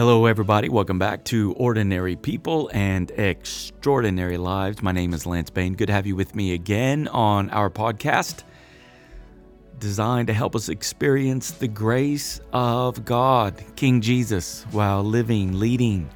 Hello, everybody. Welcome back to Ordinary People and Extraordinary Lives. My name is Lance Bane. Good to have you with me again on our podcast designed to help us experience the grace of God, King Jesus, while living, leading,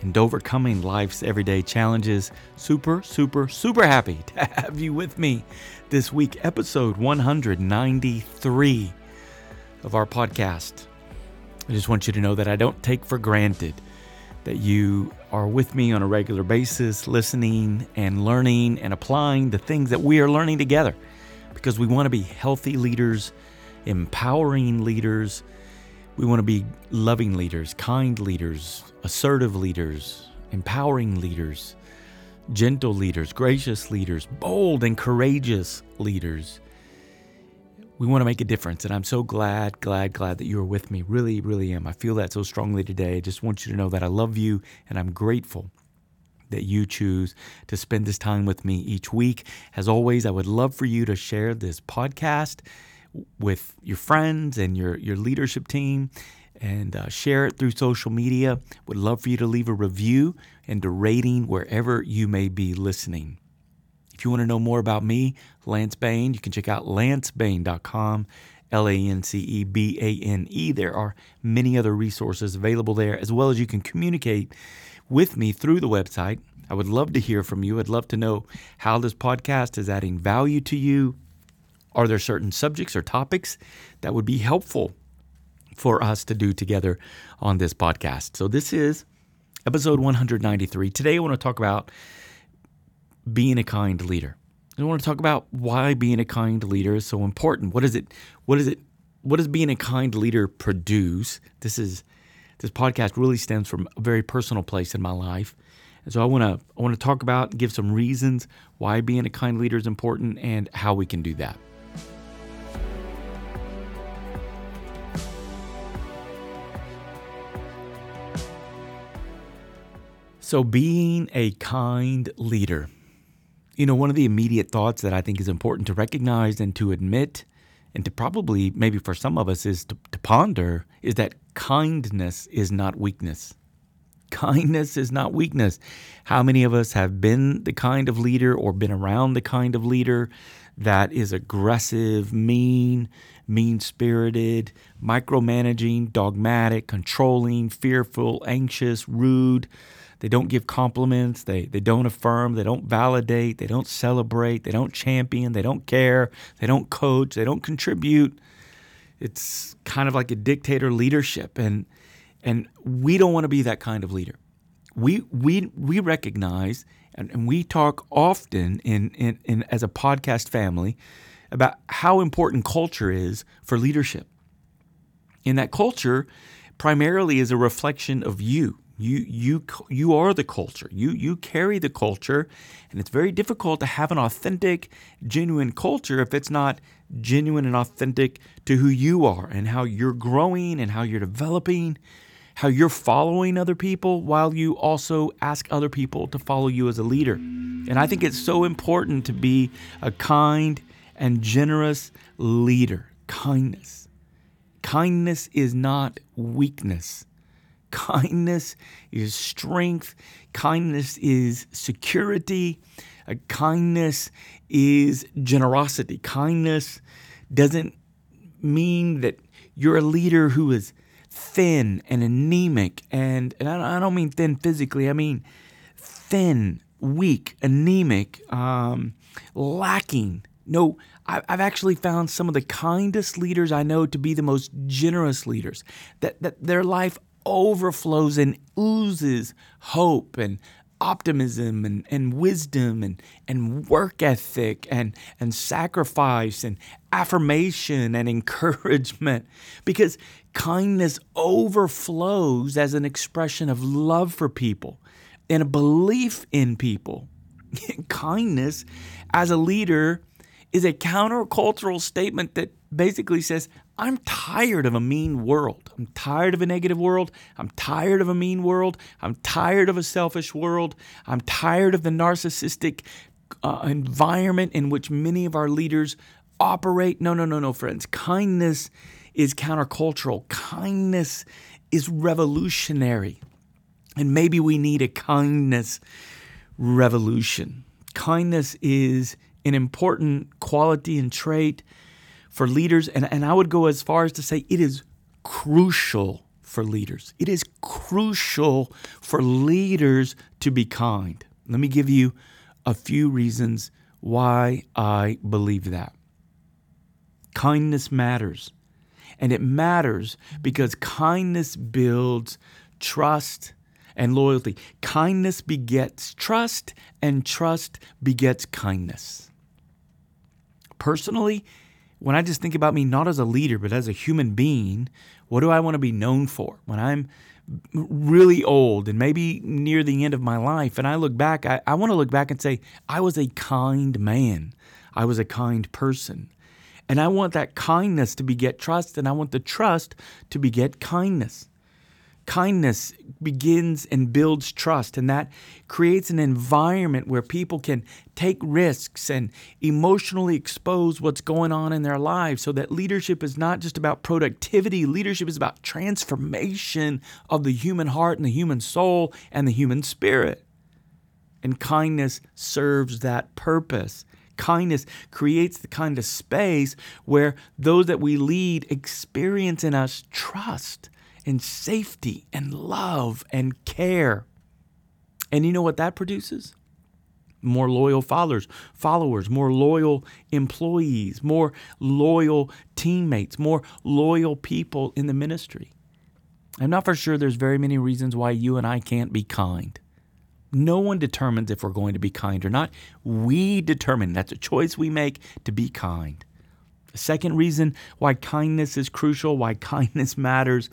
and overcoming life's everyday challenges. Super, super, super happy to have you with me this week, episode 193 of our podcast. I just want you to know that I don't take for granted that you are with me on a regular basis, listening and learning and applying the things that we are learning together because we want to be healthy leaders, empowering leaders. We want to be loving leaders, kind leaders, assertive leaders, empowering leaders, gentle leaders, gracious leaders, bold and courageous leaders we want to make a difference. And I'm so glad, glad, glad that you are with me. Really, really am. I feel that so strongly today. I just want you to know that I love you and I'm grateful that you choose to spend this time with me each week. As always, I would love for you to share this podcast with your friends and your, your leadership team and uh, share it through social media. Would love for you to leave a review and a rating wherever you may be listening. You want to know more about me, Lance Bane, you can check out lancebane.com, L A N C E B A N E. There are many other resources available there, as well as you can communicate with me through the website. I would love to hear from you. I'd love to know how this podcast is adding value to you. Are there certain subjects or topics that would be helpful for us to do together on this podcast? So, this is episode 193. Today, I want to talk about being a kind leader. I want to talk about why being a kind leader is so important. What is it? What is it? What does being a kind leader produce? This is this podcast really stems from a very personal place in my life. And so I want to I want to talk about give some reasons why being a kind leader is important and how we can do that. So being a kind leader you know, one of the immediate thoughts that I think is important to recognize and to admit, and to probably, maybe for some of us, is to, to ponder, is that kindness is not weakness. Kindness is not weakness. How many of us have been the kind of leader or been around the kind of leader that is aggressive, mean, mean spirited, micromanaging, dogmatic, controlling, fearful, anxious, rude? They don't give compliments. They, they don't affirm. They don't validate. They don't celebrate. They don't champion. They don't care. They don't coach. They don't contribute. It's kind of like a dictator leadership. And, and we don't want to be that kind of leader. We, we, we recognize and, and we talk often in, in, in, as a podcast family about how important culture is for leadership. And that culture primarily is a reflection of you. You you you are the culture. You you carry the culture, and it's very difficult to have an authentic, genuine culture if it's not genuine and authentic to who you are and how you're growing and how you're developing, how you're following other people while you also ask other people to follow you as a leader. And I think it's so important to be a kind and generous leader. Kindness. Kindness is not weakness. Kindness is strength. Kindness is security. Uh, kindness is generosity. Kindness doesn't mean that you're a leader who is thin and anemic. And, and I don't mean thin physically, I mean thin, weak, anemic, um, lacking. No, I've actually found some of the kindest leaders I know to be the most generous leaders. That, that their life overflows and oozes hope and optimism and, and wisdom and, and work ethic and, and sacrifice and affirmation and encouragement because kindness overflows as an expression of love for people and a belief in people. kindness as a leader is a countercultural statement that basically says, I'm tired of a mean world. I'm tired of a negative world. I'm tired of a mean world. I'm tired of a selfish world. I'm tired of the narcissistic uh, environment in which many of our leaders operate. No, no, no, no, friends. Kindness is countercultural. Kindness is revolutionary. And maybe we need a kindness revolution. Kindness is an important quality and trait for leaders. And, and I would go as far as to say it is crucial for leaders. It is crucial for leaders to be kind. Let me give you a few reasons why I believe that. Kindness matters. And it matters because kindness builds trust and loyalty. Kindness begets trust, and trust begets kindness. Personally, when I just think about me not as a leader, but as a human being, what do I want to be known for? When I'm really old and maybe near the end of my life, and I look back, I, I want to look back and say, I was a kind man. I was a kind person. And I want that kindness to beget trust, and I want the trust to beget kindness. Kindness begins and builds trust, and that creates an environment where people can take risks and emotionally expose what's going on in their lives so that leadership is not just about productivity, leadership is about transformation of the human heart and the human soul and the human spirit. And kindness serves that purpose. Kindness creates the kind of space where those that we lead experience in us trust and safety and love and care. And you know what that produces? More loyal followers, followers, more loyal employees, more loyal teammates, more loyal people in the ministry. I'm not for sure there's very many reasons why you and I can't be kind. No one determines if we're going to be kind or not. We determine. That's a choice we make to be kind. The second reason why kindness is crucial, why kindness matters,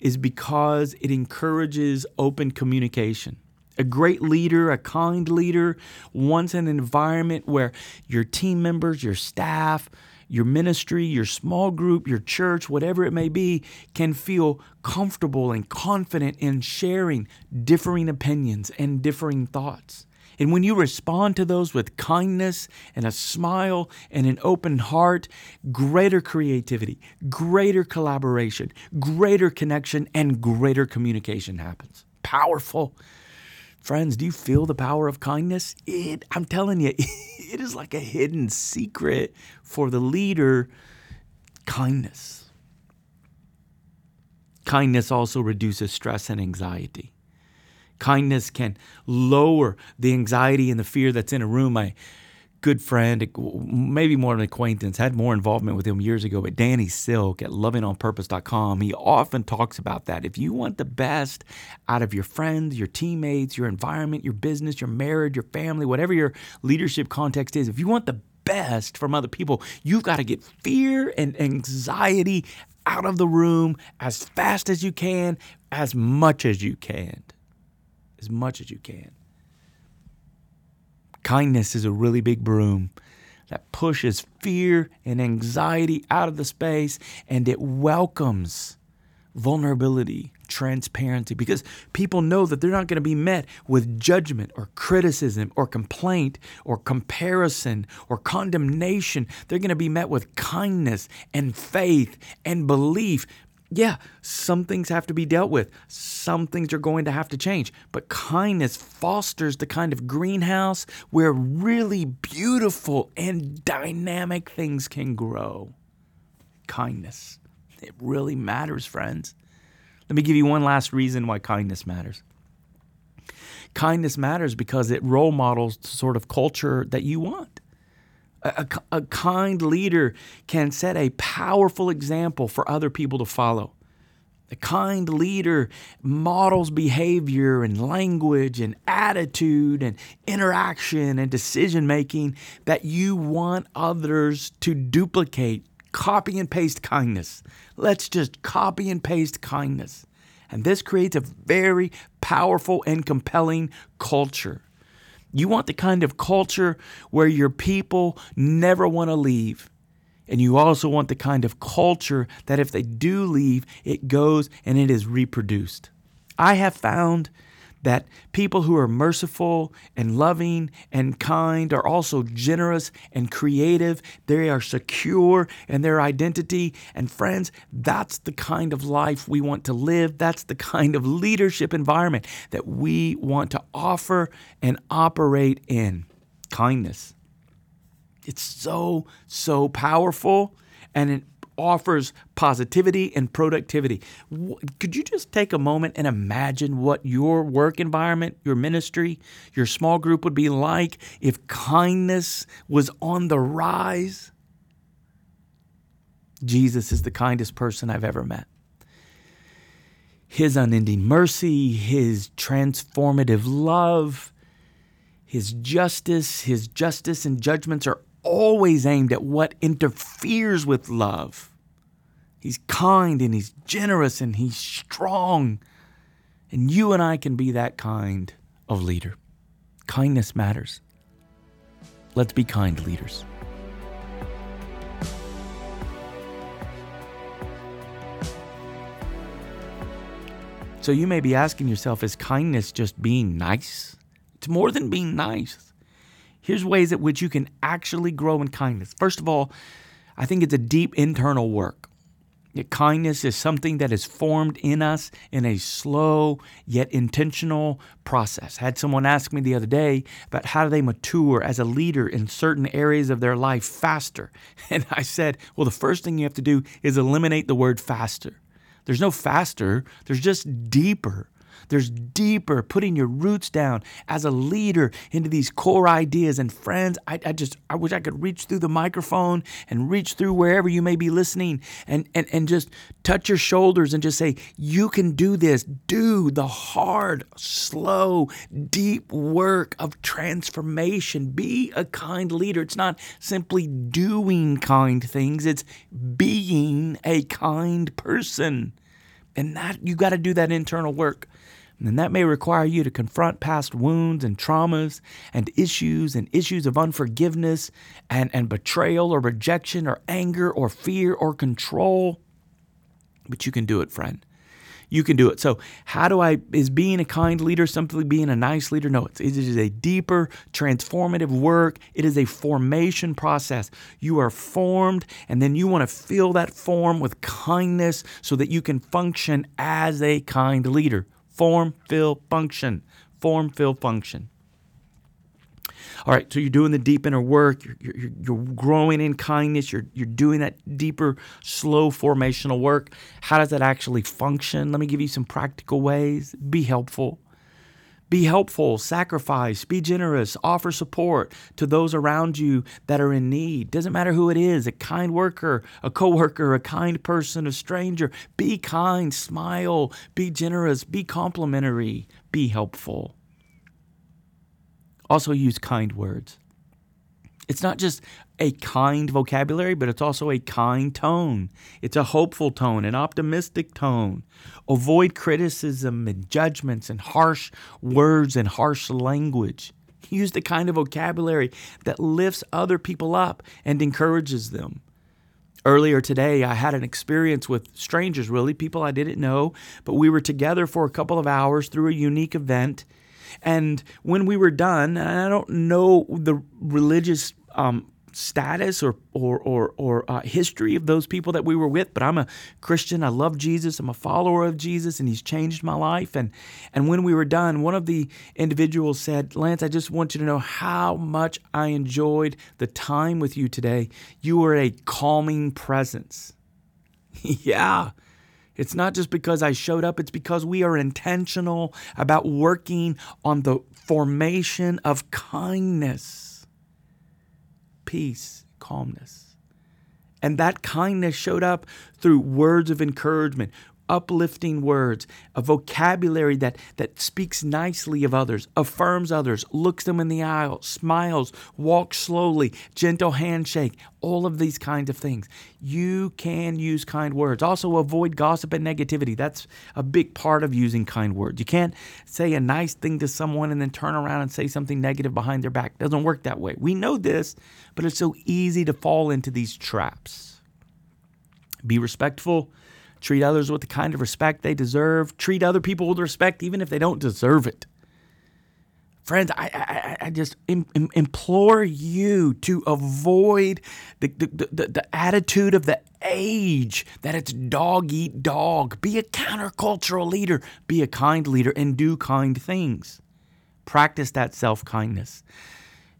is because it encourages open communication. A great leader, a kind leader, wants an environment where your team members, your staff, your ministry, your small group, your church, whatever it may be, can feel comfortable and confident in sharing differing opinions and differing thoughts. And when you respond to those with kindness and a smile and an open heart, greater creativity, greater collaboration, greater connection, and greater communication happens. Powerful. Friends, do you feel the power of kindness? It, I'm telling you, it is like a hidden secret for the leader. Kindness. Kindness also reduces stress and anxiety. Kindness can lower the anxiety and the fear that's in a room. My good friend, maybe more an acquaintance, had more involvement with him years ago, but Danny Silk at lovingonpurpose.com, he often talks about that. If you want the best out of your friends, your teammates, your environment, your business, your marriage, your family, whatever your leadership context is, if you want the best from other people, you've got to get fear and anxiety out of the room as fast as you can, as much as you can as much as you can. Kindness is a really big broom that pushes fear and anxiety out of the space and it welcomes vulnerability, transparency, because people know that they're not going to be met with judgment or criticism or complaint or comparison or condemnation. They're going to be met with kindness and faith and belief yeah, some things have to be dealt with. Some things are going to have to change. But kindness fosters the kind of greenhouse where really beautiful and dynamic things can grow. Kindness. It really matters, friends. Let me give you one last reason why kindness matters. Kindness matters because it role models the sort of culture that you want. A, a, kind leader can set a powerful example for other people to follow. A kind leader models behavior and language and attitude and interaction and decision making that you want others to duplicate. Copy and paste kindness. Let's just copy and paste kindness. And this creates a very powerful and compelling culture. You want the kind of culture where your people never want to leave. And you also want the kind of culture that if they do leave, it goes and it is reproduced. I have found that people who are merciful and loving and kind are also generous and creative. They are secure in their identity. And friends, that's the kind of life we want to live. That's the kind of leadership environment that we want to offer and operate in. Kindness. It's so, so powerful and it offers positivity and productivity. Could you just take a moment and imagine what your work environment, your ministry, your small group would be like if kindness was on the rise? Jesus is the kindest person I've ever met. His unending mercy, his transformative love, his justice, his justice and judgments are always aimed at what interferes with love. He's kind and he's generous and he's strong. And you and I can be that kind of leader. Kindness matters. Let's be kind leaders. So you may be asking yourself, is kindness just being nice? It's more than being nice. Here's ways at which you can actually grow in kindness. First of all, I think it's a deep internal work. Kindness is something that is formed in us in a slow yet intentional process. I had someone ask me the other day about how do they mature as a leader in certain areas of their life faster. And I said, well, the first thing you have to do is eliminate the word faster. There's no faster, there's just deeper. There's deeper, putting your roots down as a leader into these core ideas. And friends, I, I just I wish I could reach through the microphone and reach through wherever you may be listening and, and, and just touch your shoulders and just say, You can do this. Do the hard, slow, deep work of transformation. Be a kind leader. It's not simply doing kind things, it's being a kind person. And that you got to do that internal work. And that may require you to confront past wounds and traumas and issues and issues of unforgiveness and, and betrayal or rejection or anger or fear or control. But you can do it, friend. You can do it. So, how do I, is being a kind leader simply being a nice leader? No, it's, it is a deeper, transformative work. It is a formation process. You are formed, and then you want to fill that form with kindness so that you can function as a kind leader. Form, fill, function. Form, fill, function. All right, so you're doing the deep inner work. You're, you're, you're, growing in kindness. You're, you're doing that deeper, slow formational work. How does that actually function? Let me give you some practical ways. Be helpful. Be helpful, sacrifice, be generous, offer support to those around you that are in need. Doesn't matter who it is a kind worker, a coworker, a kind person, a stranger. Be kind, smile, be generous, be complimentary, be helpful. Also, use kind words. It's not just a kind vocabulary, but it's also a kind tone. It's a hopeful tone, an optimistic tone. Avoid criticism and judgments and harsh words and harsh language. Use the kind of vocabulary that lifts other people up and encourages them. Earlier today, I had an experience with strangers, really, people I didn't know, but we were together for a couple of hours through a unique event. And when we were done, and I don't know the religious um, status or or or, or uh, history of those people that we were with, but I'm a Christian. I love Jesus. I'm a follower of Jesus, and He's changed my life. And and when we were done, one of the individuals said, "Lance, I just want you to know how much I enjoyed the time with you today. You were a calming presence." yeah. It's not just because I showed up, it's because we are intentional about working on the formation of kindness peace, calmness. And that kindness showed up through words of encouragement, uplifting words, a vocabulary that, that speaks nicely of others, affirms others, looks them in the eye, smiles, walks slowly, gentle handshake, all of these kinds of things. You can use kind words. Also, avoid gossip and negativity. That's a big part of using kind words. You can't say a nice thing to someone and then turn around and say something negative behind their back. It doesn't work that way. We know this, but it's so easy to fall into these traps. Be respectful Treat others with the kind of respect they deserve. Treat other people with respect, even if they don't deserve it. Friends, I, I, I just Im, Im, implore you to avoid the, the, the, the attitude of the age that it's dog eat dog. Be a countercultural leader, be a kind leader, and do kind things. Practice that self kindness.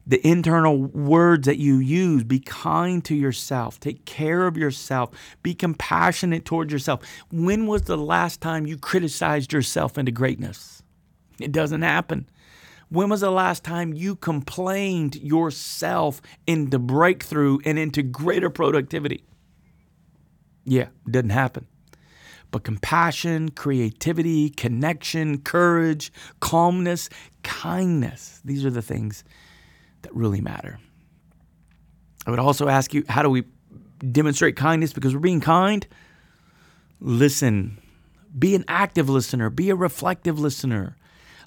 The internal words that you use, be kind to yourself, take care of yourself, be compassionate towards yourself. When was the last time you criticized yourself into greatness? It doesn't happen. When was the last time you complained yourself into breakthrough and into greater productivity? Yeah, it didn't happen. But compassion, creativity, connection, courage, calmness, kindness, these are the things that really matter. I would also ask you how do we demonstrate kindness because we're being kind? Listen. Be an active listener, be a reflective listener.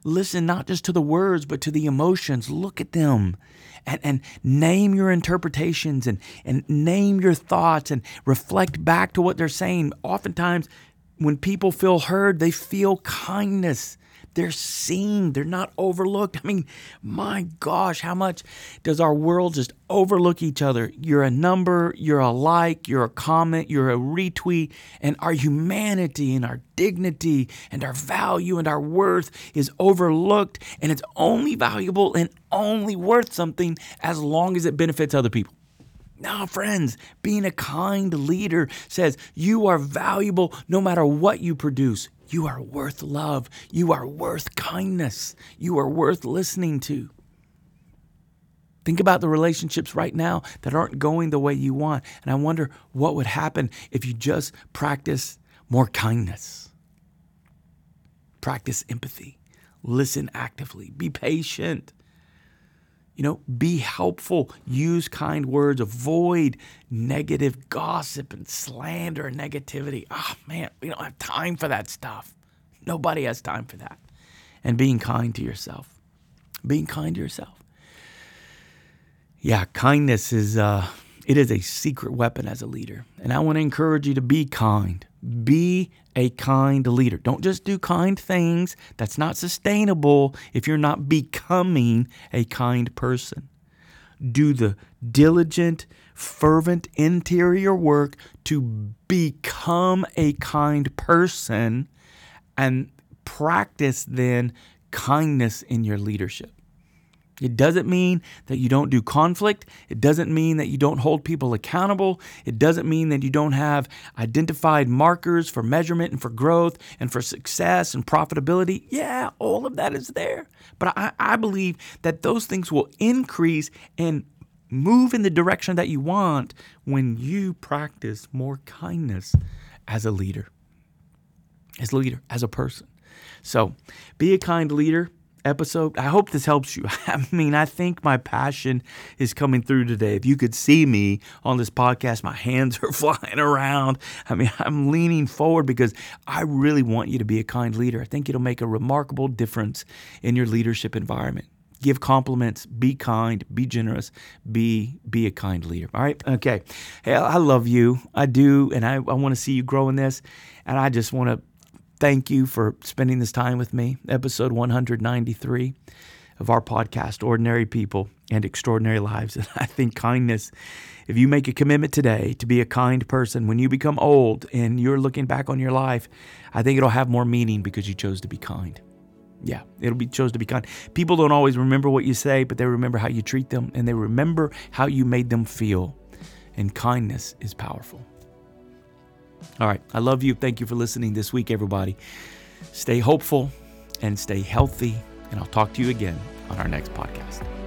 Listen not just to the words, but to the emotions. Look at them and, and name your interpretations and, and name your thoughts and reflect back to what they're saying. Oftentimes, when people feel heard, they feel kindness. They're seen, they're not overlooked. I mean, my gosh, how much does our world just overlook each other? You're a number, you're a like, you're a comment, you're a retweet, and our humanity and our dignity and our value and our worth is overlooked, and it's only valuable and only worth something as long as it benefits other people. Now, friends, being a kind leader says you are valuable no matter what you produce. You are worth love. You are worth kindness. You are worth listening to. Think about the relationships right now that aren't going the way you want. And I wonder what would happen if you just practice more kindness. Practice empathy. Listen actively. Be patient. You know, be helpful, use kind words, avoid negative gossip and slander and negativity. Oh man, we don't have time for that stuff. Nobody has time for that. And being kind to yourself. Being kind to yourself. Yeah, kindness is uh it is a secret weapon as a leader. And I want to encourage you to be kind. Be a kind leader. Don't just do kind things. That's not sustainable if you're not becoming a kind person. Do the diligent, fervent interior work to become a kind person and practice then kindness in your leadership. It doesn't mean that you don't do conflict. It doesn't mean that you don't hold people accountable. It doesn't mean that you don't have identified markers for measurement and for growth and for success and profitability. Yeah, all of that is there. But I, I believe that those things will increase and move in the direction that you want when you practice more kindness as a leader, as a leader, as a person. So be a kind leader episode. I hope this helps you. I mean, I think my passion is coming through today. If you could see me on this podcast, my hands are flying around. I mean, I'm leaning forward because I really want you to be a kind leader. I think it'll make a remarkable difference in your leadership environment. Give compliments, be kind, be generous, be be a kind leader. All right? Okay. Hey, I love you. I do, and I, I want to see you grow in this. And I just want to thank you for spending this time with me. Episode 193 of our podcast, Ordinary People and Extraordinary Lives. And I think kindness, if you make a commitment today to be a kind person, when you become old and you're looking back on your life, I think it'll have more meaning because you chose to be kind. Yeah, it'll be chose to be kind. People don't always remember what you say, but they remember how you treat them and they remember how you made them feel. And kindness is powerful. All right. I love you. Thank you for listening this week, everybody. Stay hopeful and stay healthy. And I'll talk to you again on our next podcast.